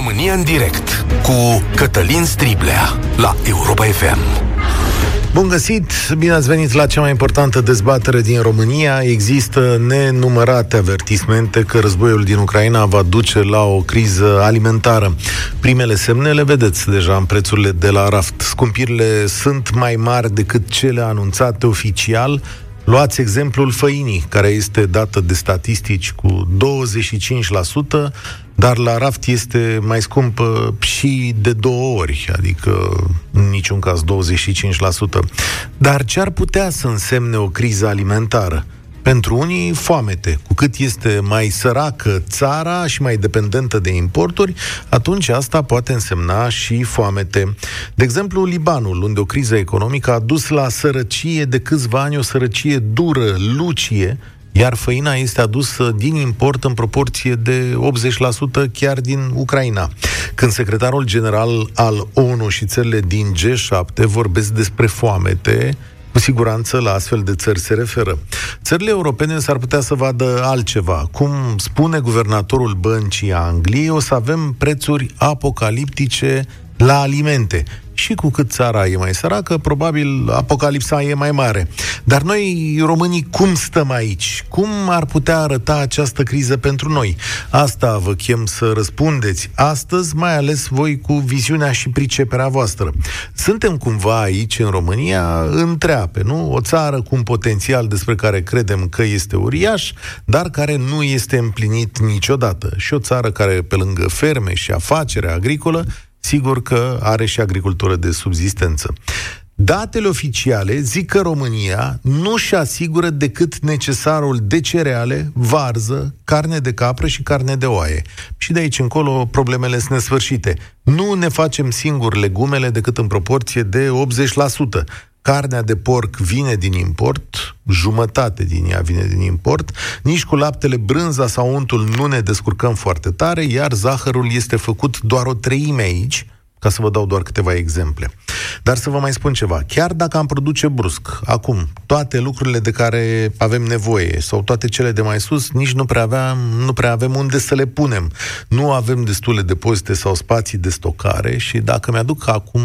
România în direct cu Cătălin Striblea la Europa FM. Bun găsit! Bine ați venit la cea mai importantă dezbatere din România. Există nenumărate avertismente că războiul din Ucraina va duce la o criză alimentară. Primele semne le vedeți deja în prețurile de la raft. Scumpirile sunt mai mari decât cele anunțate oficial, Luați exemplul făinii, care este dată de statistici cu 25%, dar la raft este mai scumpă și de două ori, adică în niciun caz 25%. Dar ce ar putea să însemne o criză alimentară? Pentru unii, foamete. Cu cât este mai săracă țara și mai dependentă de importuri, atunci asta poate însemna și foamete. De exemplu, Libanul, unde o criză economică a dus la sărăcie de câțiva ani, o sărăcie dură, lucie, iar făina este adusă din import în proporție de 80% chiar din Ucraina. Când secretarul general al ONU și țările din G7 vorbesc despre foamete, cu siguranță la astfel de țări se referă. Țările europene s-ar putea să vadă altceva. Cum spune guvernatorul băncii Angliei, o să avem prețuri apocaliptice la alimente și cu cât țara e mai săracă, probabil apocalipsa e mai mare. Dar noi, românii, cum stăm aici? Cum ar putea arăta această criză pentru noi? Asta vă chem să răspundeți astăzi, mai ales voi cu viziunea și priceperea voastră. Suntem cumva aici, în România, întreape, nu? O țară cu un potențial despre care credem că este uriaș, dar care nu este împlinit niciodată. Și o țară care, pe lângă ferme și afacere agricolă, sigur că are și agricultură de subzistență. Datele oficiale zic că România nu și asigură decât necesarul de cereale, varză, carne de capră și carne de oaie. Și de aici încolo problemele sunt nesfârșite. Nu ne facem singuri legumele decât în proporție de 80%. Carnea de porc vine din import, jumătate din ea vine din import, nici cu laptele, brânza sau untul nu ne descurcăm foarte tare, iar zahărul este făcut doar o treime aici, ca să vă dau doar câteva exemple. Dar să vă mai spun ceva. Chiar dacă am produce brusc, acum, toate lucrurile de care avem nevoie sau toate cele de mai sus, nici nu prea, aveam, nu prea avem unde să le punem. Nu avem destule depozite sau spații de stocare și dacă mi-aduc acum,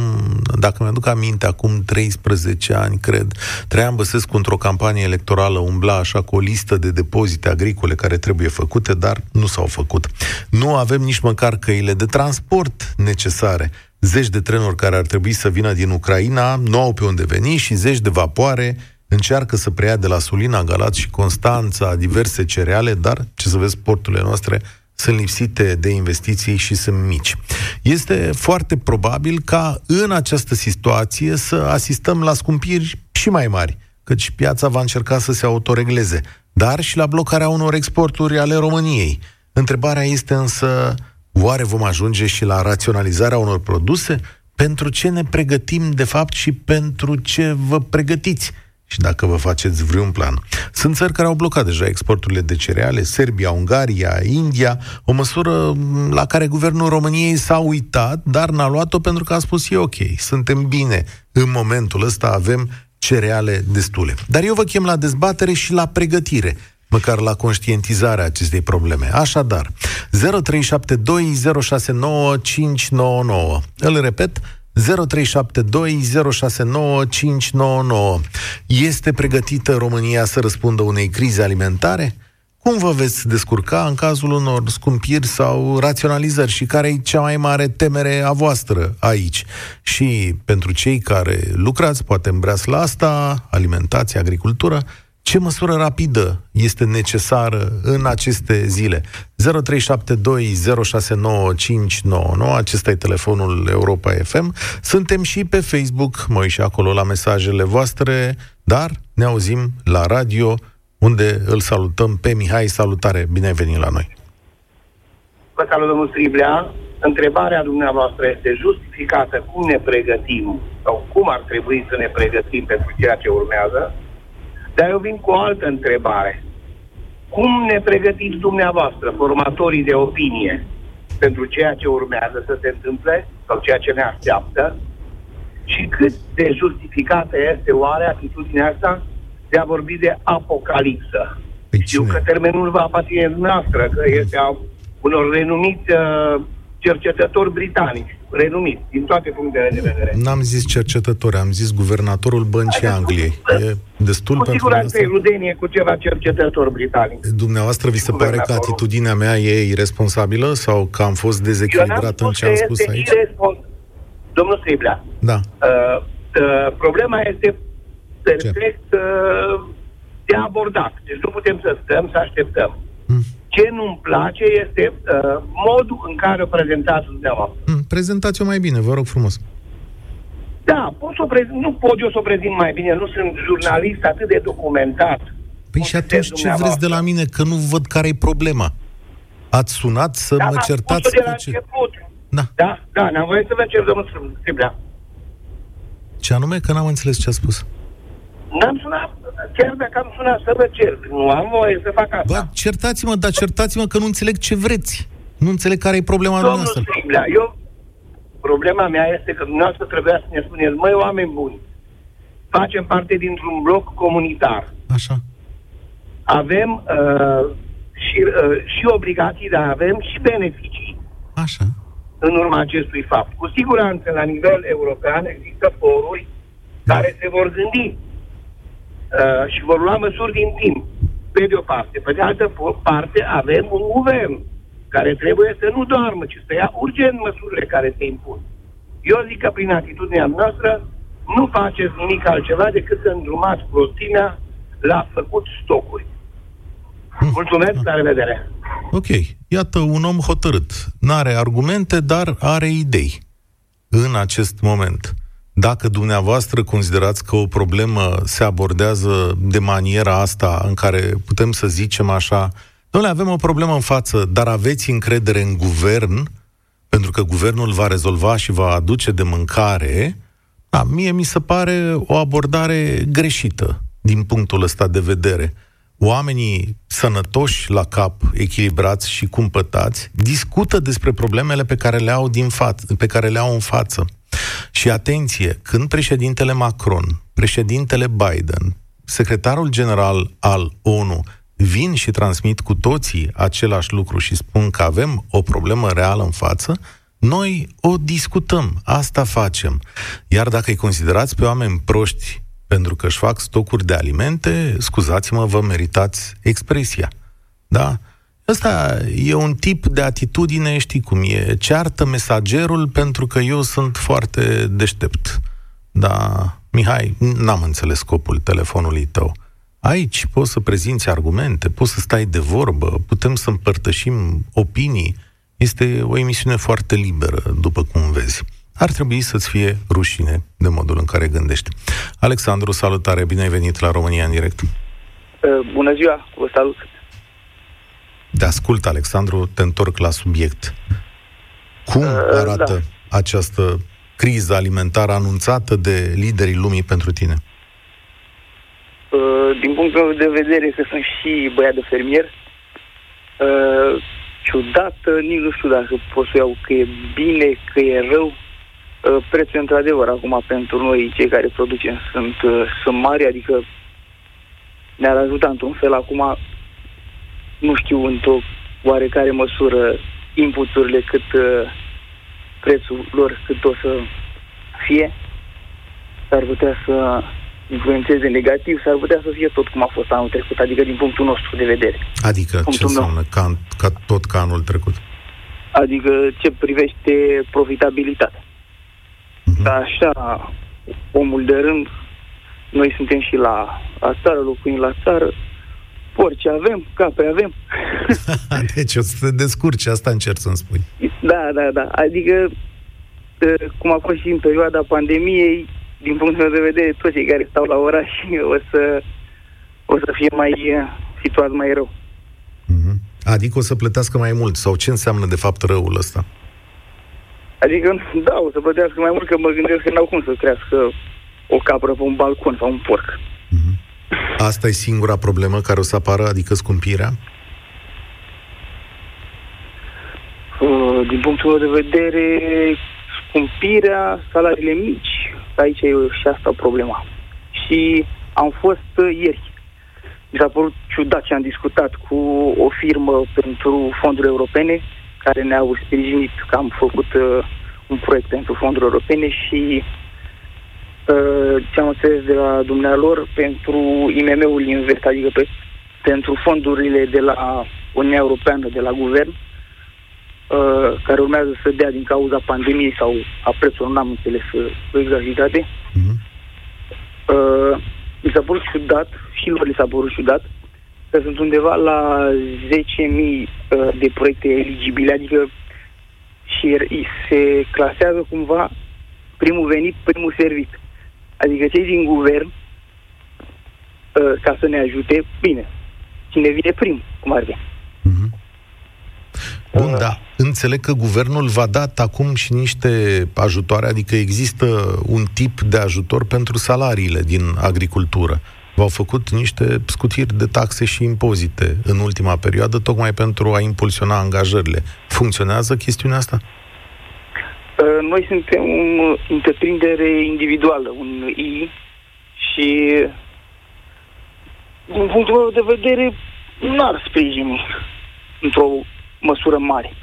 dacă mi-aduc aminte, acum 13 ani, cred, Traian Băsescu într-o campanie electorală umbla așa cu o listă de depozite agricole care trebuie făcute, dar nu s-au făcut. Nu avem nici măcar căile de transport necesare zeci de trenuri care ar trebui să vină din Ucraina nu au pe unde veni și zeci de vapoare încearcă să preia de la Sulina, Galați și Constanța diverse cereale, dar, ce să vezi, porturile noastre sunt lipsite de investiții și sunt mici. Este foarte probabil ca în această situație să asistăm la scumpiri și mai mari, căci piața va încerca să se autoregleze, dar și la blocarea unor exporturi ale României. Întrebarea este însă Oare vom ajunge și la raționalizarea unor produse? Pentru ce ne pregătim, de fapt, și pentru ce vă pregătiți? Și dacă vă faceți vreun plan. Sunt țări care au blocat deja exporturile de cereale, Serbia, Ungaria, India, o măsură la care guvernul României s-a uitat, dar n-a luat-o pentru că a spus e ok, suntem bine, în momentul ăsta avem cereale destule. Dar eu vă chem la dezbatere și la pregătire măcar la conștientizarea acestei probleme. Așadar, 0372069599. Îl repet, 0372069599. Este pregătită România să răspundă unei crize alimentare? Cum vă veți descurca în cazul unor scumpiri sau raționalizări și care e cea mai mare temere a voastră aici? Și pentru cei care lucrați, poate îmbreați la asta, alimentație, agricultură, ce măsură rapidă este necesară în aceste zile? 0372069599, acesta e telefonul Europa FM. Suntem și pe Facebook, mă uit și acolo la mesajele voastre, dar ne auzim la radio, unde îl salutăm pe Mihai. Salutare, bine ai venit la noi! Vă salut, domnul Striblea. Întrebarea dumneavoastră este justificată cum ne pregătim sau cum ar trebui să ne pregătim pentru ceea ce urmează dar eu vin cu o altă întrebare. Cum ne pregătiți dumneavoastră, formatorii de opinie, pentru ceea ce urmează să se întâmple sau ceea ce ne așteaptă și cât de justificată este oare atitudinea asta de a vorbi de apocalipsă? Păi Știu că termenul va aparține dumneavoastră, că este a unor renumiți uh, cercetători britanici, renumiți, din toate punctele de vedere. N-am zis cercetători, am zis guvernatorul Băncii Angliei. E destul cu pentru siguranță e rudenie cu ceva cercetători britanici. Dumneavoastră vi se pare că atitudinea mea e irresponsabilă sau că am fost dezechilibrat în ce am spus aici? Irrespons- Domnul Striblea, da. uh, uh, problema este perfect uh, de abordat. Deci nu putem să stăm, să așteptăm. Mm. Ce nu-mi place este uh, modul în care o prezentați dumneavoastră. Mm, prezentați-o mai bine, vă rog frumos. Da, pot să o prezint, nu pot eu să o prezint mai bine, nu sunt jurnalist atât de documentat. Păi și atunci ce vreți de la mine? Că nu văd care e problema. Ați sunat să da, mă certați de la ce... început. Da. Da, da, n-am voie să vă cer, domnul Striblea. Ce anume? Că n-am înțeles ce a spus. N-am sunat, chiar dacă am sunat să vă cer, nu am voie să fac asta. Bă, certați-mă, dar certați-mă că nu înțeleg ce vreți. Nu înțeleg care e problema Domnul dumneavoastră. Striblea, eu, problema mea este că dumneavoastră trebuia să ne spuneți, măi, oameni buni, facem parte dintr-un bloc comunitar. Așa. Avem uh, și, uh, și obligații, dar avem și beneficii. Așa. În urma acestui fapt. Cu siguranță, la nivel european, există foruri da. care se vor gândi uh, și vor lua măsuri din timp, pe de o parte. Pe de altă parte, avem un guvern care trebuie să nu doarmă, ci să ia urgent măsurile care se impun. Eu zic că prin atitudinea noastră nu faceți nimic altceva decât să îndrumați prostimea la făcut stocuri. Mulțumesc, la revedere! Ok, iată un om hotărât. N-are argumente, dar are idei în acest moment. Dacă dumneavoastră considerați că o problemă se abordează de maniera asta în care putem să zicem așa, noi avem o problemă în față, dar aveți încredere în guvern, pentru că guvernul va rezolva și va aduce de mâncare, da, mie mi se pare o abordare greșită din punctul ăsta de vedere. Oamenii sănătoși la cap, echilibrați și cumpătați, discută despre problemele pe care le au, din fa- pe care le au în față. Și atenție, când președintele Macron, președintele Biden, secretarul general al ONU vin și transmit cu toții același lucru și spun că avem o problemă reală în față, noi o discutăm, asta facem. Iar dacă îi considerați pe oameni proști pentru că își fac stocuri de alimente, scuzați-mă, vă meritați expresia. Da? Ăsta e un tip de atitudine, știi cum e, ceartă mesagerul pentru că eu sunt foarte deștept. Da, Mihai, n-am înțeles scopul telefonului tău. Aici poți să prezinți argumente, poți să stai de vorbă, putem să împărtășim opinii. Este o emisiune foarte liberă, după cum vezi. Ar trebui să-ți fie rușine de modul în care gândești. Alexandru, salutare, bine ai venit la România în direct. Uh, bună ziua, vă salut. Te ascult, Alexandru, te întorc la subiect. Cum uh, arată da. această criză alimentară anunțată de liderii lumii pentru tine? Uh, din punctul meu de vedere că sunt și băiat de fermier, uh, ciudat, nici nu știu dacă pot să iau că e bine, că e rău. Uh, prețul, într-adevăr, acum pentru noi, cei care producem, sunt, uh, sunt mari, adică ne-ar ajuta într-un fel acum nu știu într-o oarecare măsură inputurile cât uh, prețul lor cât o să fie. S-ar putea să influențeze negativ, s-ar putea să fie tot cum a fost anul trecut, adică din punctul nostru de vedere. Adică punctul ce înseamnă ca, ca tot ca anul trecut? Adică ce privește profitabilitatea. Uh-huh. Dar așa, omul de rând, noi suntem și la, la țară, locuim la țară, porci avem, capre avem. deci o să te descurci, asta încerc să-mi spui. Da, da, da. Adică, cum a fost și în perioada pandemiei, din punctul meu de vedere, toți cei care stau la oraș o să, o să fie mai situat mai rău. Mm-hmm. Adică o să plătească mai mult? Sau ce înseamnă de fapt răul ăsta? Adică, da, o să plătească mai mult, că mă gândesc că n-au cum să crească o capră pe un balcon sau un porc. Mm-hmm. Asta e singura problemă care o să apară, adică scumpirea? Uh, din punctul meu de vedere, scumpirea, salariile mici, aici e și asta problema. Și am fost uh, ieri. Mi s-a părut ciudat ce am discutat cu o firmă pentru fonduri europene, care ne-au sprijinit că am făcut uh, un proiect pentru fonduri europene și uh, ce am înțeles de la dumnealor pentru IMM-ul Invest, adică pe, pentru fondurile de la Uniunea Europeană, de la guvern, uh, care urmează să dea din cauza pandemiei sau a prețului, nu am înțeles uh, cu exactitate. Mm-hmm. Uh, mi s-a părut ciudat, și lor li s-a părut ciudat, că sunt undeva la 10.000 uh, de proiecte eligibile, adică și se clasează cumva primul venit, primul servit. Adică cei din guvern, uh, ca să ne ajute, bine, cine vine prim, cum ar fi. Mm-hmm. Bun, uh, da. Înțeleg că guvernul va dat acum și niște ajutoare, adică există un tip de ajutor pentru salariile din agricultură v-au făcut niște scutiri de taxe și impozite în ultima perioadă, tocmai pentru a impulsiona angajările. Funcționează chestiunea asta? Uh, noi suntem o întreprindere individuală, un I, și din punctul meu de vedere nu ar sprijini într-o măsură mare.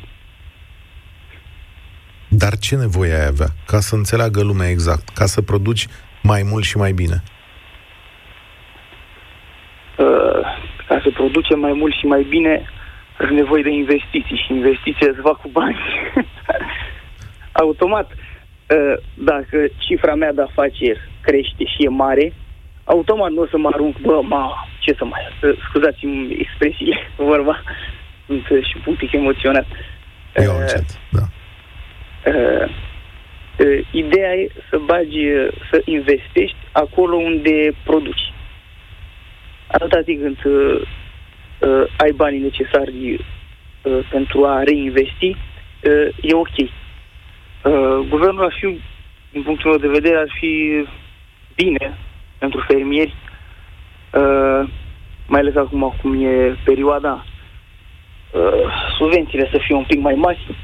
Dar ce nevoie ai avea? Ca să înțeleagă lumea exact, ca să produci mai mult și mai bine. Uh, ca să producem mai mult și mai bine, are nevoie de investiții și investițiile se fac cu bani. Automat, uh, dacă cifra mea de afaceri crește și e mare, automat nu o să mă arunc, bă, ma, ce să mai, scuzați-mi expresiile, vorba, sunt și un pic emoționat. Eu încet, da. Uh, uh, ideea e să bagi, să investești acolo unde produci atâta timp când uh, uh, ai banii necesari uh, pentru a reinvesti, uh, e ok. Uh, guvernul ar fi, din punctul meu de vedere, ar fi bine pentru fermieri, uh, mai ales acum cum e perioada, uh, subvențiile să fie un pic mai mari,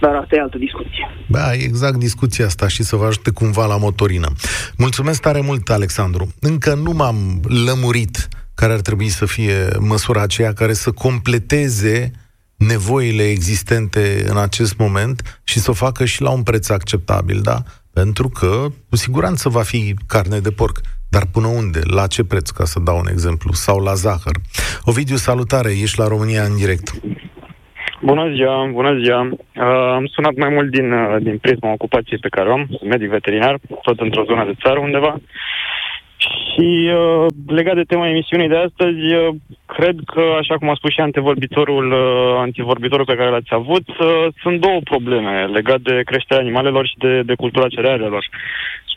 dar asta e altă discuție. Da, exact discuția asta și să vă ajute cumva la motorină. Mulțumesc tare mult, Alexandru. Încă nu m-am lămurit care ar trebui să fie măsura aceea care să completeze nevoile existente în acest moment și să o facă și la un preț acceptabil, da? Pentru că, cu siguranță, va fi carne de porc. Dar până unde? La ce preț, ca să dau un exemplu? Sau la zahăr? Ovidiu, salutare! Ești la România în direct. Bună ziua, bună ziua. Uh, am sunat mai mult din, uh, din prisma ocupației pe care o am, sunt medic veterinar, tot într-o zonă de țară undeva. Și uh, legat de tema emisiunii de astăzi, uh, cred că, așa cum a spus și antevorbitorul, uh, antevorbitorul pe care l-ați avut, uh, sunt două probleme legate de creșterea animalelor și de, de cultura cerealelor.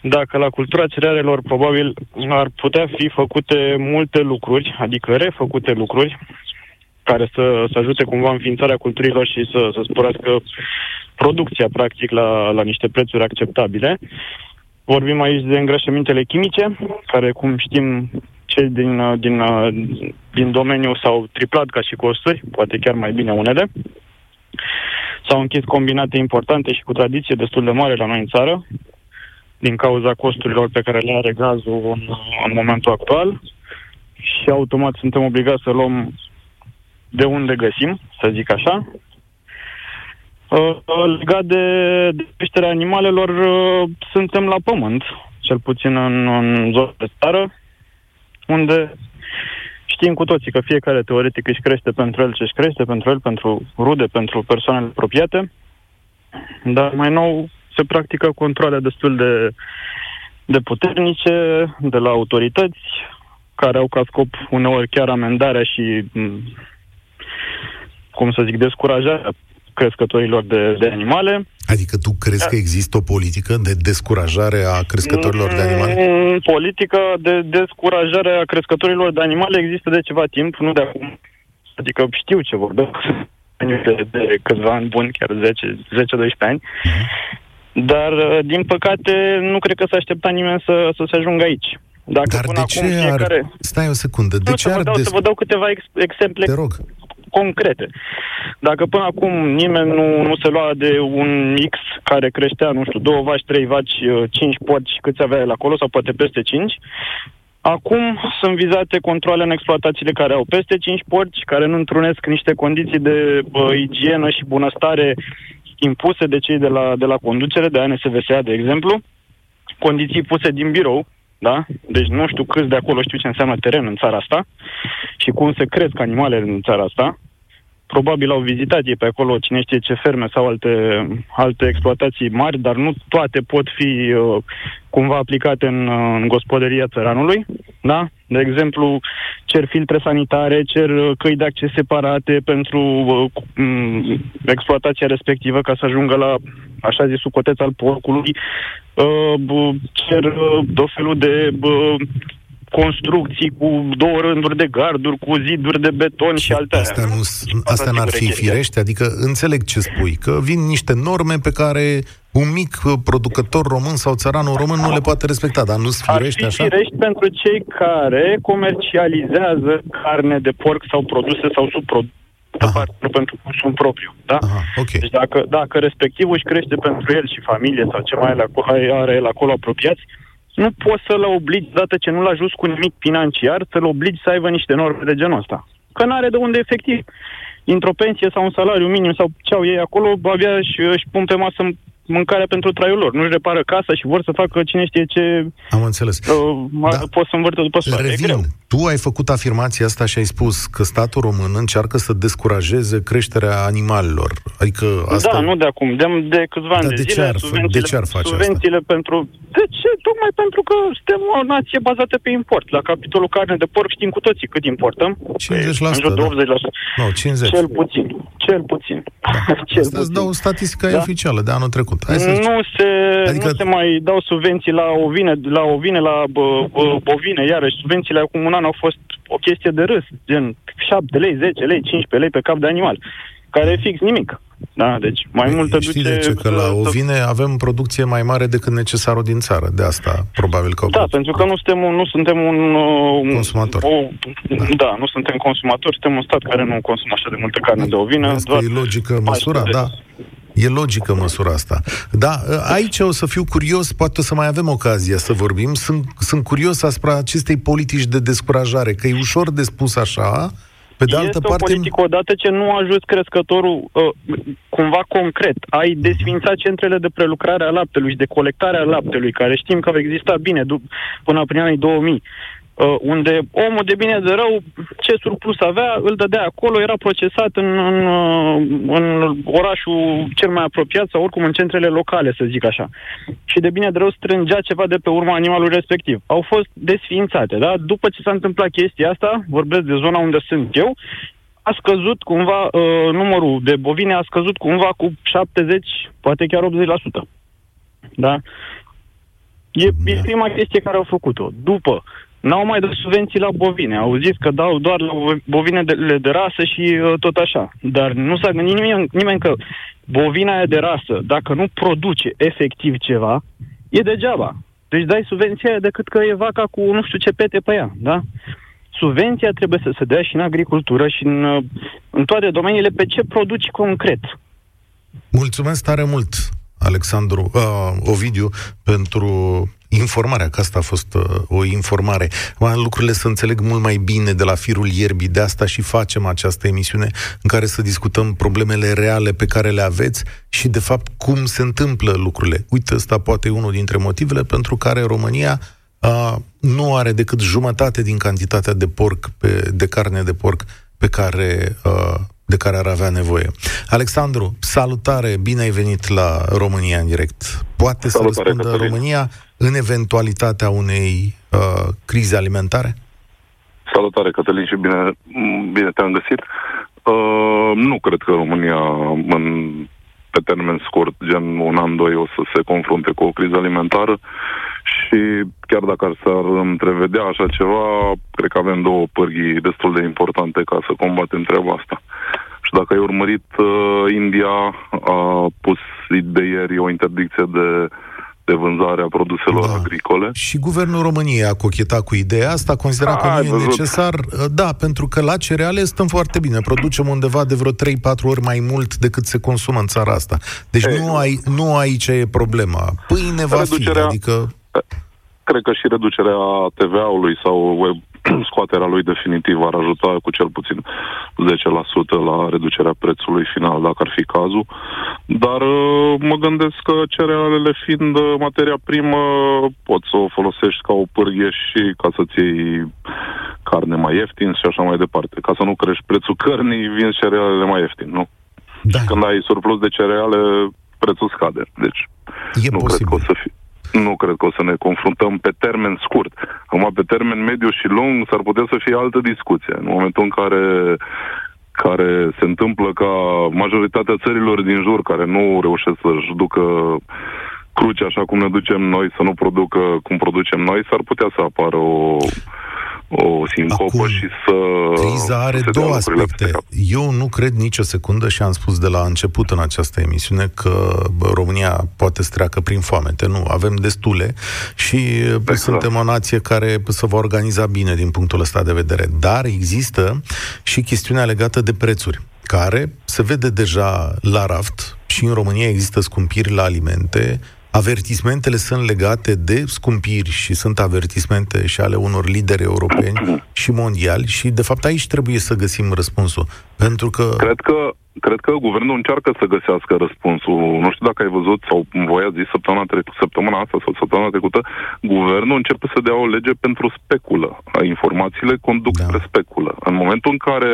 Dacă la cultura cerealelor probabil ar putea fi făcute multe lucruri, adică refăcute lucruri, care să, să ajute cumva înființarea culturilor și să, să sporească producția, practic, la, la niște prețuri acceptabile. Vorbim aici de îngrășămintele chimice, care, cum știm, cei din, din, din domeniu s-au triplat ca și costuri, poate chiar mai bine unele. S-au închis combinate importante și cu tradiție destul de mare la noi în țară, din cauza costurilor pe care le are gazul în, în momentul actual și automat suntem obligați să luăm de unde găsim, să zic așa. Uh, legat de, de creșterea animalelor, uh, suntem la pământ, cel puțin în, în zona de țară, unde știm cu toții că fiecare teoretic își crește pentru el ce își crește, pentru el, pentru rude, pentru persoanele apropiate, dar mai nou se practică controle destul de, de puternice de la autorități, care au ca scop uneori chiar amendarea și cum să zic, descurajarea crescătorilor de, de animale. Adică tu crezi că există o politică de descurajare a crescătorilor de animale? Mm, politică de descurajare a crescătorilor de animale există de ceva timp, nu de acum. Adică știu ce vorbesc de, de câțiva ani buni, chiar 10-12 ani. Uh-huh. Dar, uh, din păcate, nu cred că s-a așteptat nimeni să, să se ajungă aici. Dacă Dar de ce fiecare... ar... Stai o secundă. De nu, ce să, ar vă dau, des... să vă dau câteva ex- exemple. Te rog concrete. Dacă până acum nimeni nu, nu se lua de un X care creștea, nu știu, două vaci, trei vaci, uh, cinci porci, câți avea el acolo, sau poate peste cinci, Acum sunt vizate controle în exploatațiile care au peste 5 porci, care nu întrunesc niște condiții de uh, igienă și bunăstare impuse de cei de la, de la conducere, de ANSVSA, de exemplu, condiții puse din birou, da? Deci nu știu câți de acolo știu ce înseamnă teren în țara asta și cum se cresc animalele în țara asta. Probabil au vizitat ei pe acolo cine știe ce ferme sau alte, alte exploatații mari, dar nu toate pot fi uh, cumva aplicate în, uh, în gospodăria țăranului. Da? De exemplu, cer filtre sanitare, cer uh, căi de acces separate pentru uh, exploatația respectivă ca să ajungă la așa zis coteț al porcului, uh, cer uh, tot felul de uh, construcții cu două rânduri de garduri, cu ziduri de beton și alte Astea, nu, astea n-ar fi firește? Adică înțeleg ce spui, că vin niște norme pe care un mic producător român sau țăranul român nu le poate respecta, dar nu-s firește așa? firești pentru cei care comercializează carne de porc sau produse sau subproduse nu pentru consum propriu. Da? Aha, okay. Deci dacă, dacă respectivul își crește pentru el și familie sau ce mai are el acolo apropiați, nu poți să-l obligi, dată ce nu-l ajuți cu nimic financiar, să-l obligi să aibă niște norme de genul ăsta. Că nu are de unde efectiv. Într-o pensie sau un salariu minim sau ce au ei acolo, abia își, își pun pe masă mâncarea pentru traiul lor. Nu-și repară casa și vor să facă cine știe ce... Am înțeles. Uh, da. Pot să învârtă după soare. Revin. Tu ai făcut afirmația asta și ai spus că statul român încearcă să descurajeze creșterea animalelor. Adică asta... Da, nu de acum, de, de câțiva ani de, de ce zile. Ar, de ce ar face subvențiile asta? pentru... De ce? Tocmai pentru că suntem o nație bazată pe import. La capitolul carne de porc știm cu toții cât importăm. 50%, în jur de 80%. Da. No, 50. Cel puțin. Cel puțin. Da. Cel Asta îți dau statistica da? oficială de anul trecut. Hai să nu, se, adică... nu se mai dau subvenții la ovine, la ovine, la bă, bă, bovine, iarăși subvențiile acum un an au fost o chestie de râs, gen 7 lei, 10 lei, 15 lei pe cap de animal, care e fix nimic. Da, deci mai Ei, multă Știi duce... de ce? Că la ovine avem producție mai mare decât necesarul din țară. De asta, probabil că... Da, pentru că nu suntem un, nu suntem un... un consumator. O, da. da, nu suntem consumatori, suntem un stat care nu consumă așa de multă carne de ovine. Asta doar e logică măsura, da. E logică măsura asta. Da, aici o să fiu curios, poate o să mai avem ocazia să vorbim. Sunt, sunt curios asupra acestei politici de descurajare, că e ușor de spus așa, pe de altă este parte... o politică odată ce nu a ajuns crescătorul uh, cumva concret. Ai mhm. desfințat centrele de prelucrare a laptelui și de colectare a laptelui, care știm că au existat bine până prin anii 2000 uh, unde omul de bine de rău, ce surplus avea, îl dădea acolo, era procesat în, în, uh, în orașul cel mai apropiat sau oricum în centrele locale, să zic așa. Și de bine de rău strângea ceva de pe urma animalului respectiv. Au fost desființate, da? După ce s-a întâmplat chestia asta, vorbesc de zona unde sunt eu, a scăzut cumva, uh, numărul de bovine a scăzut cumva cu 70, poate chiar 80%. Da? E, e prima chestie care au făcut-o. După, N-au mai dat subvenții la bovine. Au zis că dau doar la bovine de, de rasă și uh, tot așa. Dar nu s-a gândit nimeni, nimeni că bovina aia de rasă, dacă nu produce efectiv ceva, e degeaba. Deci dai subvenția decât că e vaca cu nu știu ce pete pe ea, da? Subvenția trebuie să se dea și în agricultură și în, uh, în toate domeniile pe ce produci concret. Mulțumesc tare mult, Alexandru, uh, Ovidiu, pentru informarea, că asta a fost uh, o informare. Am lucrurile să înțeleg mult mai bine de la firul ierbii, de asta și facem această emisiune în care să discutăm problemele reale pe care le aveți și, de fapt, cum se întâmplă lucrurile. Uite, ăsta poate e unul dintre motivele pentru care România uh, nu are decât jumătate din cantitatea de porc, pe, de carne de porc pe care uh, de care ar avea nevoie. Alexandru, salutare, bine ai venit la România în direct. Poate salutare, să răspundă Cătălin. România în eventualitatea unei uh, crize alimentare? Salutare, Cătălin, și bine, bine te-am găsit. Uh, nu cred că România în, pe termen scurt, gen un an, doi, o să se confrunte cu o criză alimentară și chiar dacă s-ar întrevedea așa ceva, cred că avem două pârghii destul de importante ca să combatem treaba asta. Și dacă ai urmărit, uh, India a pus de ieri o interdicție de de vânzare a produselor da. agricole. Și guvernul României a cochetat cu ideea asta, considera că nu e văzut. necesar. Da, pentru că la cereale stăm foarte bine. Producem undeva de vreo 3-4 ori mai mult decât se consumă în țara asta. Deci Ei, nu, ai, nu aici e problema. Pâine va reducerea, fi, adică... cred că și reducerea TVA-ului sau scoaterea lui definitiv ar ajuta cu cel puțin 10% la reducerea prețului final, dacă ar fi cazul. Dar uh, mă gândesc că cerealele fiind uh, materia primă, poți să o folosești ca o pârghie și ca să-ți iei carne mai ieftin și așa mai departe. Ca să nu crești prețul cărnii, vin cerealele mai ieftin, nu? Da. Și când ai surplus de cereale, prețul scade. Deci e nu posibil. cred că o să fie. Nu cred că o să ne confruntăm pe termen scurt. Acum, pe termen mediu și lung, s-ar putea să fie altă discuție. În momentul în care care se întâmplă ca majoritatea țărilor din jur care nu reușesc să-și ducă cruce așa cum ne ducem noi, să nu producă cum producem noi, s-ar putea să apară o, o sincopă Acum, și să... Criza are să două aspecte. Eu nu cred nicio secundă și am spus de la început în această emisiune că România poate să treacă prin foamete. Nu, avem destule și exact. suntem o nație care se va organiza bine din punctul ăsta de vedere. Dar există și chestiunea legată de prețuri care se vede deja la raft și în România există scumpiri la alimente, avertismentele sunt legate de scumpiri și sunt avertismente și ale unor lideri europeni și mondiali și, de fapt, aici trebuie să găsim răspunsul. Pentru că... Cred că cred că guvernul încearcă să găsească răspunsul. Nu știu dacă ai văzut sau voi ați zis săptămâna, tre- săptămâna asta sau săptămâna trecută, guvernul începe să dea o lege pentru speculă. Informațiile conduc da. spre speculă. În momentul în care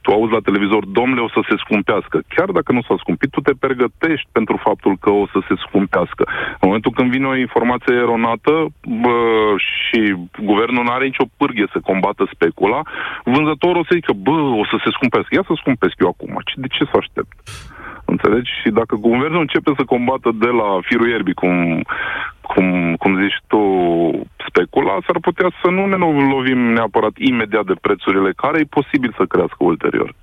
tu auzi la televizor, domnule, o să se scumpească, chiar dacă nu s-a scumpit, tu te pregătești pentru faptul că o să se scumpească. În momentul când vine o informație eronată bă, și guvernul nu are nicio pârghie să combată specula, vânzătorul o să zică, bă, o să se scumpească. Ia să scumpesc eu acum. De ce să aștept? Înțelegi? Și dacă guvernul începe să combată de la firul ierbii, cum, cum, cum zici tu, specula, s-ar putea să nu ne lovim neapărat imediat de prețurile care e posibil să crească ulterior.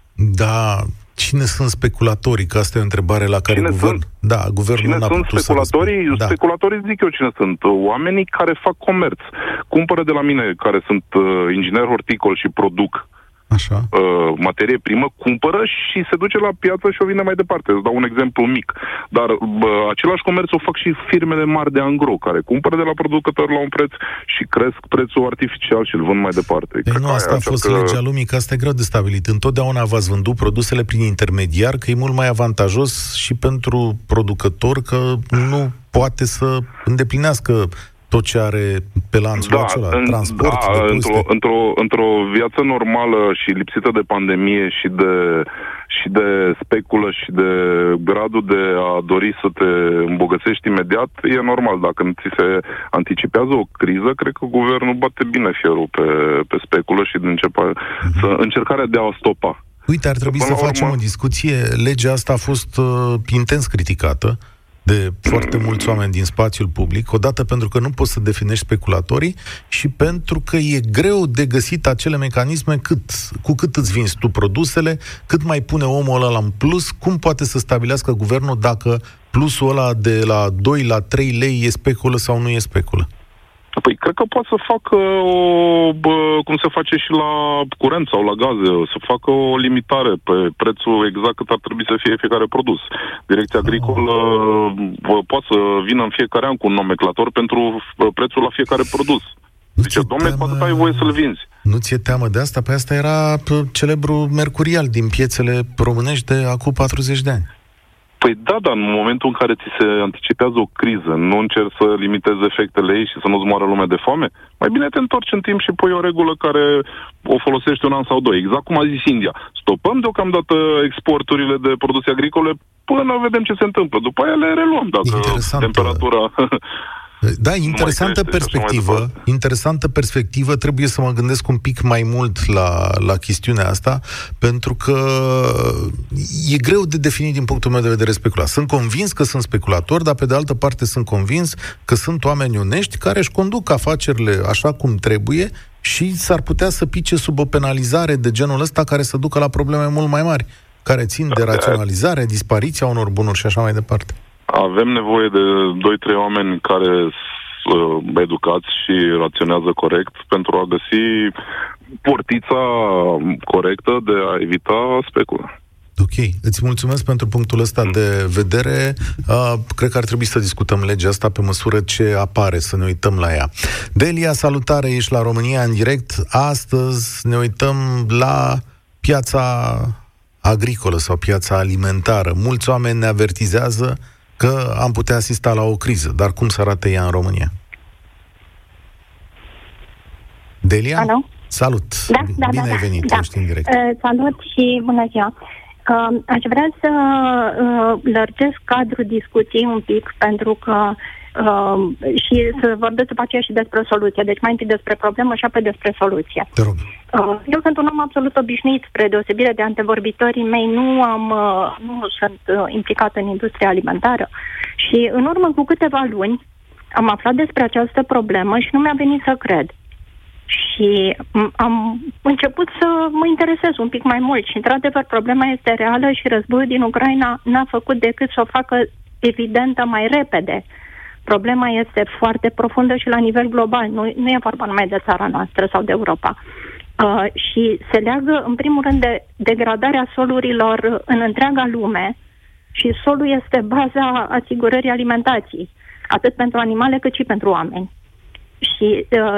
Da, Cine sunt speculatorii? Că asta e o întrebare la care cine guvern... Sunt? Da, guvernul cine n-a sunt putut speculatorii? Să da. Speculatorii zic eu cine sunt. Oamenii care fac comerț. Cumpără de la mine, care sunt uh, inginer horticol și produc uh, Așa. Uh, materie primă, cumpără și se duce la piață și o vine mai departe. Îți dau un exemplu mic. Dar uh, același comerț o fac și firmele mari de angro, care cumpără de la producător la un preț și cresc prețul artificial și îl vând mai departe. Păi nu, asta a fost că... legea lumii, că asta e greu de stabilit. Întotdeauna v-ați vândut produsele prin intermediar, că e mult mai avantajos și pentru producător că nu poate să îndeplinească tot ce are pe lanțul da, acela, în, transport, da, într-o, într-o, într-o viață normală și lipsită de pandemie și de, și de speculă și de gradul de a dori să te îmbogățești imediat, e normal. Dacă ți se anticipează o criză, cred că guvernul bate bine fierul pe, pe speculă și începe, mm-hmm. să, încercarea de a o stopa. Uite, ar trebui să facem urmă... o discuție. Legea asta a fost uh, intens criticată de foarte mulți oameni din spațiul public, odată pentru că nu poți să definești speculatorii și pentru că e greu de găsit acele mecanisme cât, cu cât îți vinzi tu produsele, cât mai pune omul ăla în plus, cum poate să stabilească guvernul dacă plusul ăla de la 2 la 3 lei e speculă sau nu e speculă. Păi cred că poate să facă o, bă, cum se face și la curent sau la gaze, să facă o limitare pe prețul exact cât ar trebui să fie fiecare produs. Direcția agricolă bă, poate să vină în fiecare an cu un nomenclator pentru prețul la fiecare produs. Zice, domnule, teamă... poate ai voie să-l vinzi. Nu ți-e teamă de asta? Păi asta era celebru mercurial din piețele românești de acum 40 de ani. Păi da, dar în momentul în care ți se anticipează o criză, nu încerci să limitezi efectele ei și să nu-ți moară lumea de foame? Mai bine te întorci în timp și pui o regulă care o folosești un an sau doi. Exact cum a zis India. Stopăm deocamdată exporturile de produse agricole până vedem ce se întâmplă. După aia le reluăm dacă Interesantă. temperatura Da, interesantă perspectivă. Interesantă perspectivă. Trebuie să mă gândesc un pic mai mult la, la chestiunea asta, pentru că e greu de definit din punctul meu de vedere specula. Sunt convins că sunt speculatori, dar pe de altă parte sunt convins că sunt oameni onești care își conduc afacerile așa cum trebuie și s-ar putea să pice sub o penalizare de genul ăsta care să ducă la probleme mult mai mari, care țin de da, raționalizare, dispariția unor bunuri și așa mai departe. Avem nevoie de 2-3 oameni care sunt uh, educați și raționează corect pentru a găsi portița corectă de a evita specula. Ok, îți mulțumesc pentru punctul ăsta de vedere. Uh, cred că ar trebui să discutăm legea asta pe măsură ce apare, să ne uităm la ea. Delia, salutare, ești la România în direct. Astăzi ne uităm la piața agricolă sau piața alimentară. Mulți oameni ne avertizează că am putea asista la o criză, dar cum să arate ea în România? Delia? Alo? Salut! Da, da, Bine da, ai venit, da. ești în direct. Uh, salut și bună ziua. Uh, aș vrea să uh, lărgesc cadrul discuției un pic, pentru că uh, și să vorbesc după aceea și despre soluție. Deci mai întâi despre problemă și apoi despre soluție. Te rog. Uh, eu sunt un om absolut obișnuit, spre deosebire de antevorbitorii mei, nu am, uh, nu sunt uh, implicat în industria alimentară. Și în urmă cu câteva luni am aflat despre această problemă și nu mi-a venit să cred. Și m- am început să mă interesez un pic mai mult și, într-adevăr, problema este reală și războiul din Ucraina n-a făcut decât să o facă evidentă mai repede. Problema este foarte profundă și la nivel global. Nu, nu e vorba numai de țara noastră sau de Europa. Uh, și se leagă, în primul rând, de degradarea solurilor în întreaga lume și solul este baza asigurării alimentației, atât pentru animale cât și pentru oameni. Și uh,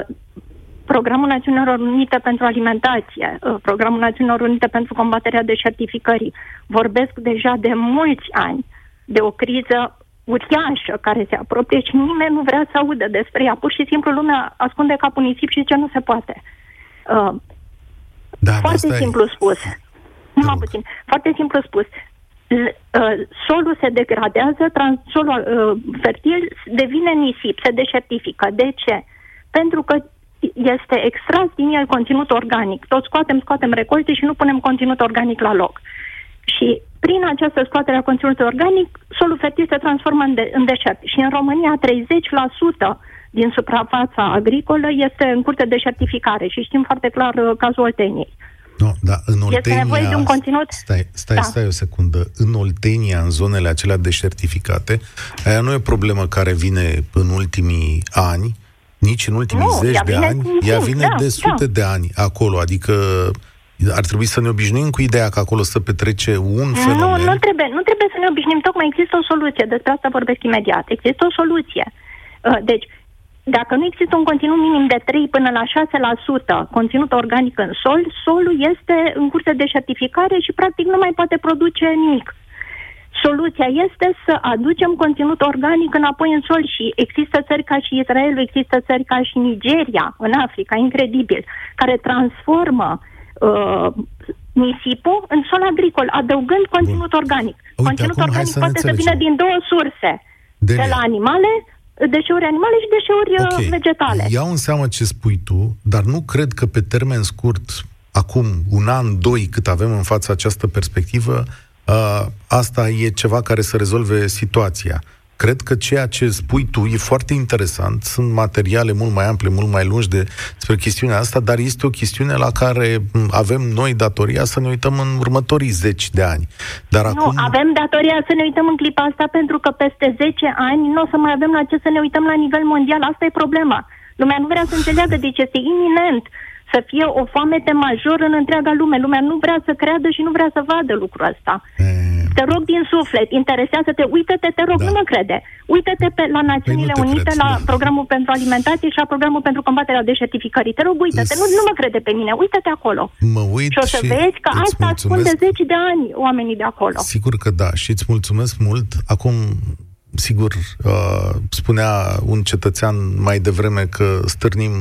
Programul Națiunilor Unite pentru Alimentație, uh, Programul Națiunilor Unite pentru combaterea deșertificării, vorbesc deja de mulți ani de o criză uriașă care se apropie și nimeni nu vrea să audă despre ea. Pur și simplu lumea ascunde capul nisip și zice nu se poate. Uh, Da, foarte asta simplu e... spus. Numai rog. puțin. Foarte simplu spus. L- uh, solul se degradează, trans, solul uh, fertil devine nisip, se deșertifică. De ce? Pentru că este extras din el conținut organic. Tot scoatem, scoatem recolte și nu punem conținut organic la loc. Și prin această scoatere a conținutului organic, solul fertil se transformă în, de- în deșert. Și în România 30% din suprafața agricolă este în curte de deșertificare și știm foarte clar uh, cazul Olteniei. Nu, da, în Oltenia... nevoie de un conținut? Stai, stai, Da. stai o secundă. În Oltenia, în zonele acelea deșertificate, aia nu e o problemă care vine în ultimii ani, nici în ultimii Nu, zeci ea de vine ani, din ea timp, vine da, de da. sute de ani acolo, adică ar trebui să ne obișnuim cu ideea că acolo să petrece un Nu, fenomen. nu trebuie, nu trebuie să ne obișnim, tocmai există o soluție, despre asta vorbesc imediat. Există o soluție. Uh, Deci, dacă nu există un conținut minim de 3 până la 6% conținut organic în sol, solul este în curs de deșertificare și practic nu mai poate produce nimic. Soluția este să aducem conținut organic înapoi în sol și există țări ca și Israelul, există țări ca și Nigeria, în Africa, incredibil, care transformă uh, nisipul în sol agricol, adăugând conținut organic. Uite, conținut acum hai organic să ne poate să vină înțelegem. din două surse. Delia. De la animale, deșeuri animale și deșeuri Ok, uh, vegetale. Iau în seamă ce spui tu, dar nu cred că pe termen scurt, acum un an, doi, cât avem în fața această perspectivă, uh, asta e ceva care să rezolve situația. Cred că ceea ce spui tu e foarte interesant, sunt materiale mult mai ample, mult mai lungi despre chestiunea asta, dar este o chestiune la care m, avem noi datoria să ne uităm în următorii zeci de ani. Dar Nu, acum... avem datoria să ne uităm în clipa asta pentru că peste 10 ani nu o să mai avem la ce să ne uităm la nivel mondial. Asta e problema. Lumea nu vrea să înțeleagă, deci este iminent să fie o foamete majoră în întreaga lume. Lumea nu vrea să creadă și nu vrea să vadă lucrul ăsta. E, Te rog din suflet, interesează-te, uită-te, te rog, Da. nu mă crede. Uită-te pe, la Națiunile Păi nu te Unite, cred, la da. programul pentru alimentație și la programul pentru combaterea deșertificării. Te rog, uită-te, nu, nu mă crede pe mine, uită-te acolo. mă uit Și o să și vezi că îți asta ascunde mulțumesc. zeci de ani oamenii de acolo. Sigur că da și îți mulțumesc mult. Acum, sigur, uh, spunea un cetățean mai devreme că stârnim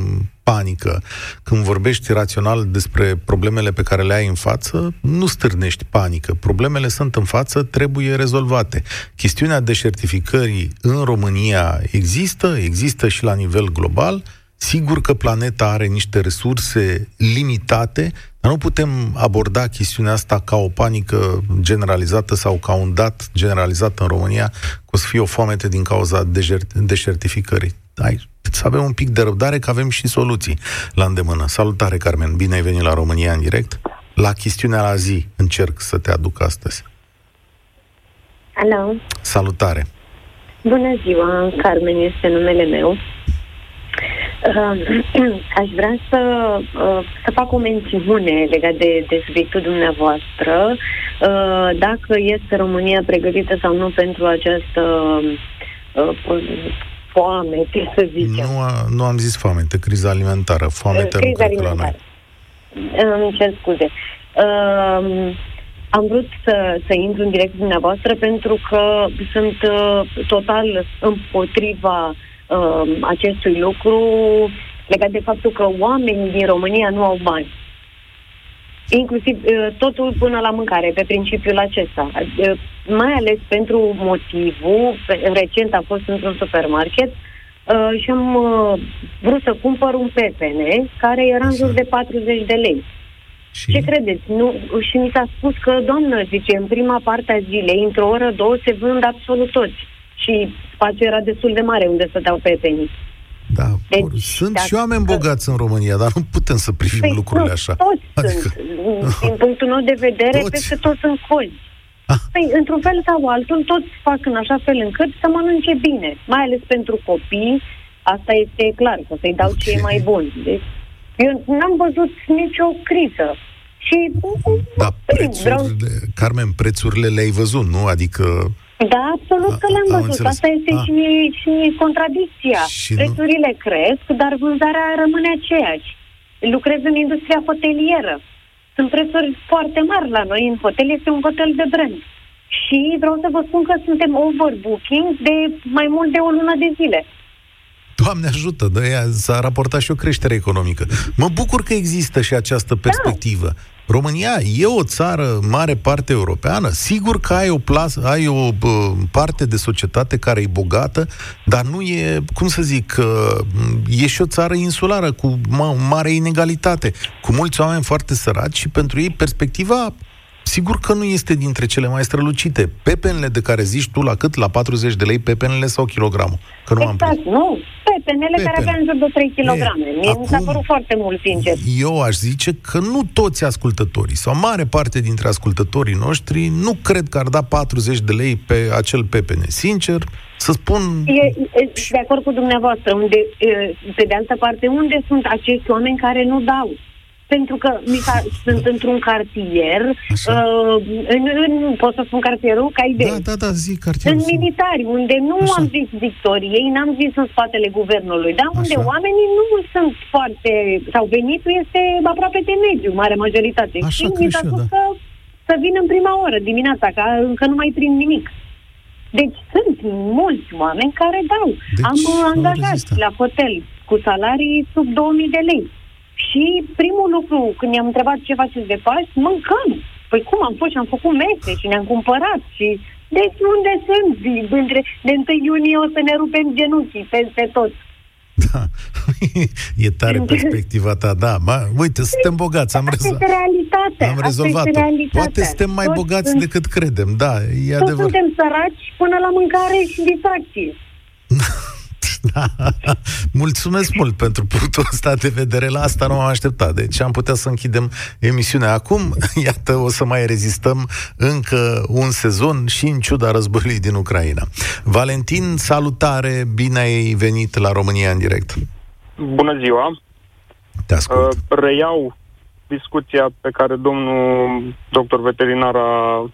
panică. Când vorbești rațional despre problemele pe care le ai în față, nu stârnești panică. Problemele sunt în față, trebuie rezolvate. Chestiunea deșertificării în România există, există și la nivel global. Sigur că planeta are niște resurse limitate, dar nu putem aborda chestiunea asta ca o panică generalizată sau ca un dat generalizat în România, că o să fie o foamete din cauza deșert- deșertificării. Hai, să avem un pic de răbdare, că avem și soluții la îndemână. Salutare, Carmen, bine ai venit la România în direct. La chestiunea la zi încerc să te aduc astăzi. Alo, Salutare! bună ziua, Carmen este numele meu. Uh, aș vrea să, uh, să fac o mențiune legată de, de subiectul dumneavoastră. Uh, dacă este România pregătită sau nu pentru această foame, să zicem. Nu, a, nu am zis foame, criza alimentară. Foame criza alimentară. la noi. Îmi cer scuze. Uh, am vrut să, să intru în direct dumneavoastră pentru că sunt uh, total împotriva uh, acestui lucru legat de faptul că oamenii din România nu au bani. Inclusiv uh, totul până la mâncare, pe principiul acesta. Uh, mai ales pentru motivul, recent a fost într-un supermarket uh, și am uh, vrut să cumpăr un pepene care era în jur de 40 de lei. Și? Ce credeți? Nu, și mi s-a spus că, doamnă, zice, în prima parte a zilei, într-o oră, două, se vând absolut toți. Și spațiul era destul de mare unde să dau pepenii. Da, deci, sunt și oameni bogați în România, dar nu putem să privim păi, lucrurile nu, așa. Toți adică... sunt. Din punctul meu de vedere, toți. peste tot sunt cozi. Ah. Păi, într-un fel sau altul, toți fac în așa fel încât să mănânce bine, mai ales pentru copii. Asta este clar, că să-i dau okay. ce e mai bun. Deci, eu n-am văzut nicio criză. Și... Da, prețurile, vreau... Carmen, prețurile le-ai văzut, nu? Adică... Da, absolut că le-am văzut. Înțeles. Asta este și, și contradicția. Și Prețurile nu... cresc, dar vânzarea rămâne aceeași. Lucrez în industria hotelieră. Sunt prețuri foarte mari la noi. În hotel este un hotel de brand. Și vreau să vă spun că suntem overbooking de mai mult de o lună de zile. Doamne ajută, de aia s-a raportat și o creștere economică. Mă bucur că există și această da. perspectivă. Da. România e o țară mare parte europeană. Sigur că ai o, plasă, ai o bă, parte de societate care e bogată, dar nu e, cum să zic, e și o țară insulară cu ma- mare inegalitate, cu mulți oameni foarte săraci și pentru ei perspectiva Sigur că nu este dintre cele mai strălucite. Pepenele de care zici tu la cât? La 40 de lei pepenele sau kilogramul? Că nu exact, am prins. nu. Pepenele Pepene. care avea în jur de 3 kg. Mie acum, mi s-a părut foarte mult, sincer. Eu aș zice că nu toți ascultătorii, sau mare parte dintre ascultătorii noștri, nu cred că ar da 40 de lei pe acel pepene. Sincer, să spun... E, e, de acord cu dumneavoastră. Unde, pe de altă parte, unde sunt acești oameni care nu dau? Pentru că mi sunt într-un cartier, uh, în, în, pot să spun cartierul, ca idee. Da, da, da, zi cartierul. În militari, unde nu Așa. am zis victoriei, n-am zis în spatele guvernului, dar unde Așa. oamenii nu sunt foarte, sau venitul este aproape de mediu, mare majoritate. Așa și mi s-a spus da. că să vin în prima oră dimineața, că încă nu mai prind nimic. Deci sunt mulți oameni care dau. Deci, am angajat la hotel cu salarii sub 2000 de lei. Și primul lucru, când i-am întrebat ce faceți de Paști, mâncăm. Păi cum am fost și am făcut mese și ne-am cumpărat și... Deci unde sunt? Între, de 1 iunie o să ne rupem genunchii peste tot. Da, e tare perspectiva ta, da. Ma, uite, suntem bogați, am, rez- realitate. am rezolvat Poate suntem mai Toți bogați sunt... decât credem, da, e Toți adevărat. suntem săraci până la mâncare și distracție. Da. Mulțumesc mult pentru punctul ăsta de vedere. La asta nu am așteptat. Deci am putea să închidem emisiunea acum. Iată, o să mai rezistăm încă un sezon și în ciuda războiului din Ucraina. Valentin, salutare! Bine ai venit la România în direct. Bună ziua! Te ascult. Uh, reiau discuția pe care domnul doctor veterinar a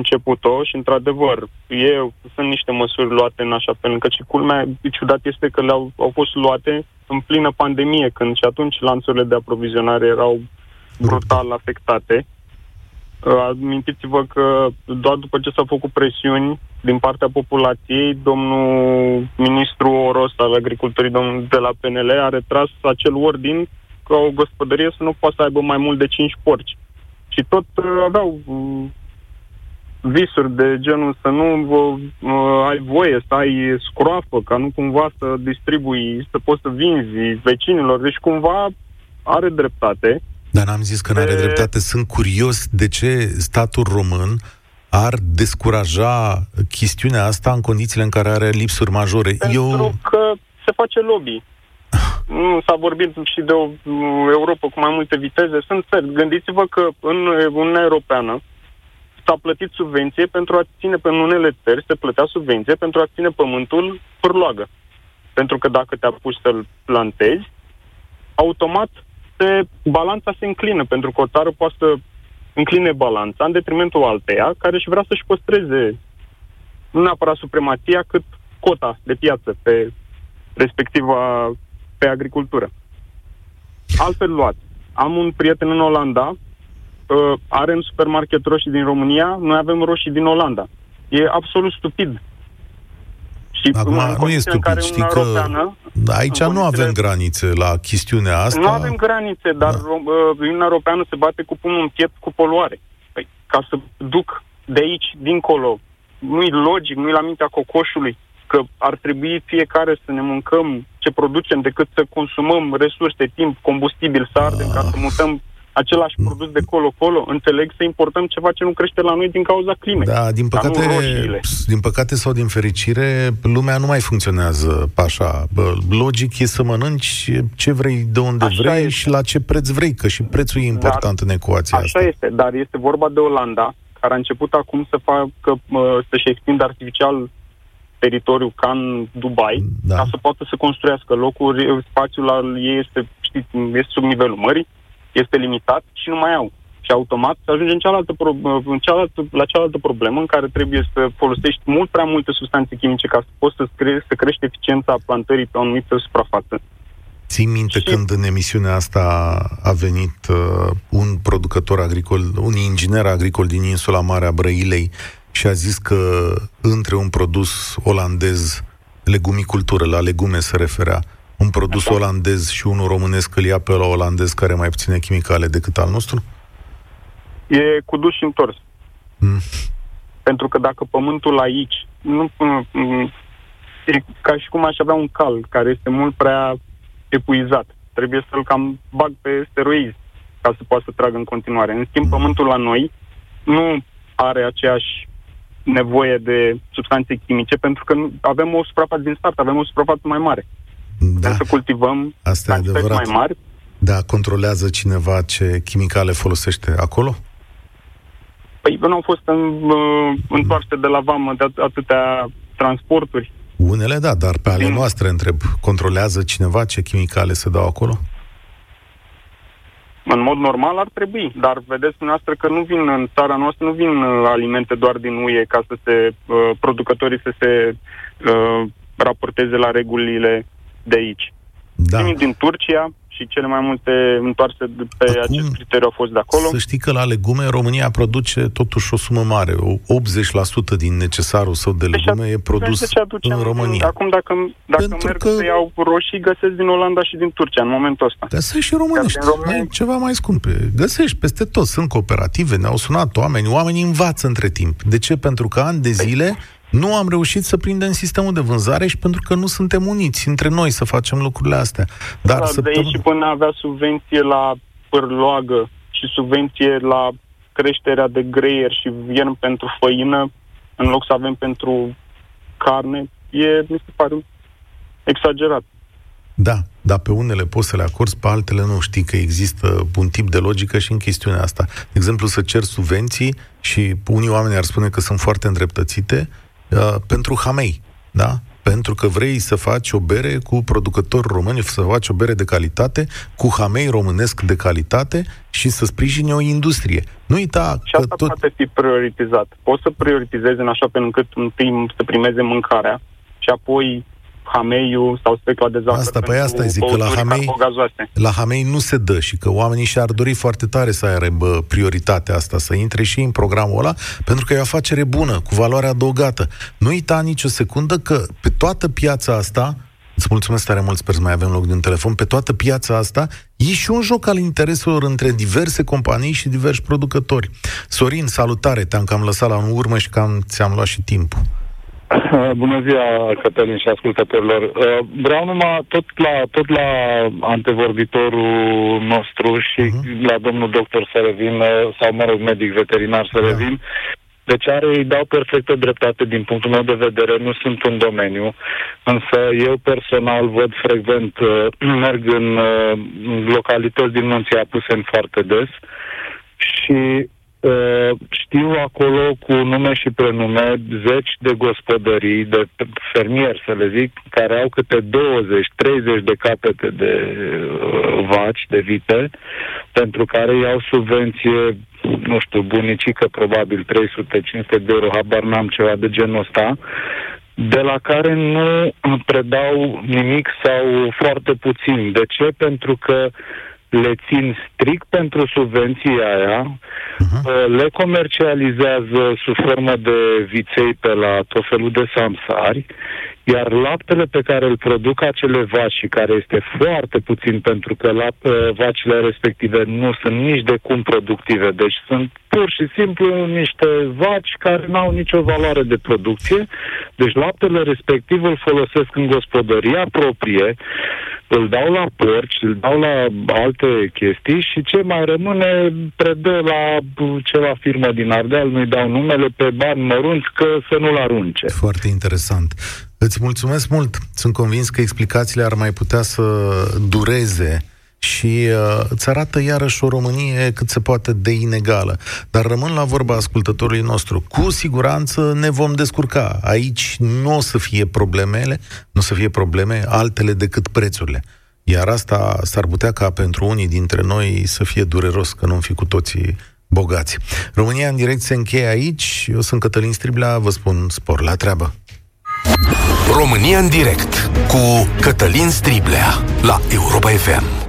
început-o și, într-adevăr, e, sunt niște măsuri luate în așa fel încât și culmea, ciudat este că le-au au fost luate în plină pandemie, când și atunci lanțurile de aprovizionare erau brutal afectate. Uh, amintiți-vă că doar după ce s-au făcut presiuni din partea populației, domnul ministru Oros al agriculturii domnul de la PNL a retras acel ordin că o gospodărie să nu poată să aibă mai mult de 5 porci. Și tot uh, aveau uh, visuri de genul să nu uh, ai voie să ai scroafă, ca nu cumva să distribui, să poți să vinzi vecinilor. Deci cumva are dreptate. Dar n-am zis că nu are dreptate. Sunt curios de ce statul român ar descuraja chestiunea asta în condițiile în care are lipsuri majore. Pentru Eu... că se face lobby. Nu s-a vorbit și de o Europa cu mai multe viteze. Sunt țări. Gândiți-vă că în Uniunea Europeană s-a plătit subvenție pentru a ține pe unele țări, se plătea subvenție pentru a ține pământul pârloagă. Pentru că dacă te apuci să-l plantezi, automat se, balanța se înclină, pentru că o țară poate să încline balanța în detrimentul alteia, care își vrea să-și păstreze nu neapărat supremația, cât cota de piață pe respectiva pe agricultură. Altfel luat, am un prieten în Olanda, uh, are în supermarket roșii din România, noi avem roșii din Olanda. E absolut stupid. Și Acum nu e stupid, știi că Europeană, aici nu avem granițe la chestiunea asta. Nu avem granițe, dar da. Uh, Uniunea Europeană se bate cu pumnul în piept cu poluare. Păi, ca să duc de aici, dincolo, nu-i logic, nu-i la mintea cocoșului că ar trebui fiecare să ne mâncăm ce producem decât să consumăm resurse, timp, combustibil, să ardem, ca să mutăm același produs de colo-colo, înțeleg să importăm ceva ce nu crește la noi din cauza climei. Da, din păcate, din păcate sau din fericire, lumea nu mai funcționează așa. Bă, logic e să mănânci ce vrei, de unde așa vrei este. și la ce preț vrei, că și prețul e important dar, în ecuația așa asta. Așa este, dar este vorba de Olanda, care a început acum să facă, să-și extindă artificial teritoriu ca în Dubai, da. ca să poată să construiască locuri, spațiul al ei este, știți, este sub nivelul mării, este limitat și nu mai au. Și automat se ajunge în cealaltă, pro- în cealaltă, la cealaltă problemă în care trebuie să folosești mult prea multe substanțe chimice ca să poți să, scre- să crești eficiența plantării pe o anumită suprafață. Ții minte și... când în emisiunea asta a venit uh, un producător agricol, un inginer agricol din insula Mare a Brăilei și a zis că între un produs olandez, legumicultură, la legume se referea, un produs Așa. olandez și unul românesc îl ia pe la olandez care mai puține chimicale decât al nostru? E cu dus și întors. Mm. Pentru că dacă pământul aici, nu, e ca și cum aș avea un cal care este mult prea epuizat. Trebuie să-l cam bag pe steroizi ca să poată să tragă în continuare. În schimb, mm. pământul la noi nu are aceeași nevoie de substanțe chimice pentru că avem o suprafață din start, avem o suprafață mai mare. Da. să cultivăm Asta e adevărat. mai mari. Da, controlează cineva ce chimicale folosește acolo? Păi nu au fost în, uh, întoarse de la vamă de atâtea transporturi. Unele da, dar pe ale Din... noastre întreb, controlează cineva ce chimicale se dau acolo? În mod normal ar trebui, dar vedeți dumneavoastră că nu vin în țara noastră, nu vin uh, alimente doar din UE ca să se, uh, producătorii să se uh, raporteze la regulile de aici. Da. Vin din Turcia, și cele mai multe întoarse pe Acum, acest criteriu au fost de acolo. Să știi că la legume România produce totuși o sumă mare. 80% din necesarul său de deci legume deci, e produs de în România. Acum dacă, dacă Pentru merg că... să iau roșii, găsesc din Olanda și din Turcia în momentul ăsta. Găsești și românești. România... ceva mai scumpe. Găsești peste tot. Sunt cooperative, ne-au sunat oameni. Oamenii învață între timp. De ce? Pentru că ani de păi- zile nu am reușit să prindem sistemul de vânzare și pentru că nu suntem uniți între noi să facem lucrurile astea. Dar da, săptămâ... de aici și până avea subvenție la pârloagă și subvenție la creșterea de greier și vien pentru făină, în loc să avem pentru carne, e, mi se pare, exagerat. Da, dar pe unele poți să le acorzi, pe altele nu știi că există un tip de logică și în chestiunea asta. De exemplu, să cer subvenții și unii oameni ar spune că sunt foarte îndreptățite, uh, pentru hamei, da? Pentru că vrei să faci o bere cu producători români, să faci o bere de calitate, cu hamei românesc de calitate și să sprijini o industrie. Nu uita și asta tot... poate fi prioritizat. Poți să prioritizezi în așa fel încât întâi să primeze mâncarea și apoi Hameiul sau specula de zahăr Asta, păi asta zic, că la Hamei, la Hamei nu se dă și că oamenii și-ar dori foarte tare să aibă prioritatea asta, să intre și în programul ăla, pentru că e o afacere bună, cu valoare adăugată. Nu uita nicio secundă că pe toată piața asta, Îți mulțumesc tare mult, sper să mai avem loc de un telefon. Pe toată piața asta e și un joc al intereselor între diverse companii și diversi producători. Sorin, salutare, te-am cam lăsat la în urmă și cam ți-am luat și timpul. Bună ziua, Cătălin și ascultătorilor. Uh, vreau numai tot la, tot la antevorbitorul nostru și uh-huh. la domnul doctor să revin, uh, sau mă rog, medic veterinar să da. revin. Deci are, îi dau perfectă dreptate din punctul meu de vedere, nu sunt un domeniu, însă eu personal văd frecvent, uh, merg în localități din Munții Apuseni foarte des și Uh, știu acolo cu nume și prenume zeci de gospodării, de fermieri, să le zic, care au câte 20-30 de capete de uh, vaci, de vite, pentru care iau subvenție, nu știu, bunicică, probabil 300-500 de euro, habar n-am ceva de genul ăsta, de la care nu predau nimic sau foarte puțin. De ce? Pentru că le țin strict pentru subvenția aia, uh-huh. le comercializează sub formă de viței pe la tot felul de samsari, iar laptele pe care îl produc acele vaci și care este foarte puțin pentru că la, uh, vacile respective nu sunt nici de cum productive, deci sunt pur și simplu niște vaci care nu au nicio valoare de producție, deci laptele respectiv îl folosesc în gospodăria proprie, îl dau la porci, îl dau la alte chestii și ce mai rămâne predă la ceva firmă din Ardeal, nu-i dau numele pe bani mărunți că să nu-l arunce. Foarte interesant. Îți mulțumesc mult. Sunt convins că explicațiile ar mai putea să dureze și uh, îți arată iarăși o Românie cât se poate de inegală. Dar rămân la vorba ascultătorului nostru. Cu siguranță ne vom descurca. Aici nu o să fie problemele, nu o să fie probleme altele decât prețurile. Iar asta s-ar putea ca pentru unii dintre noi să fie dureros, că nu fi cu toții bogați. România în direct se încheie aici. Eu sunt Cătălin Striblea, vă spun spor la treabă. România în direct cu Cătălin Striblea la Europa FM.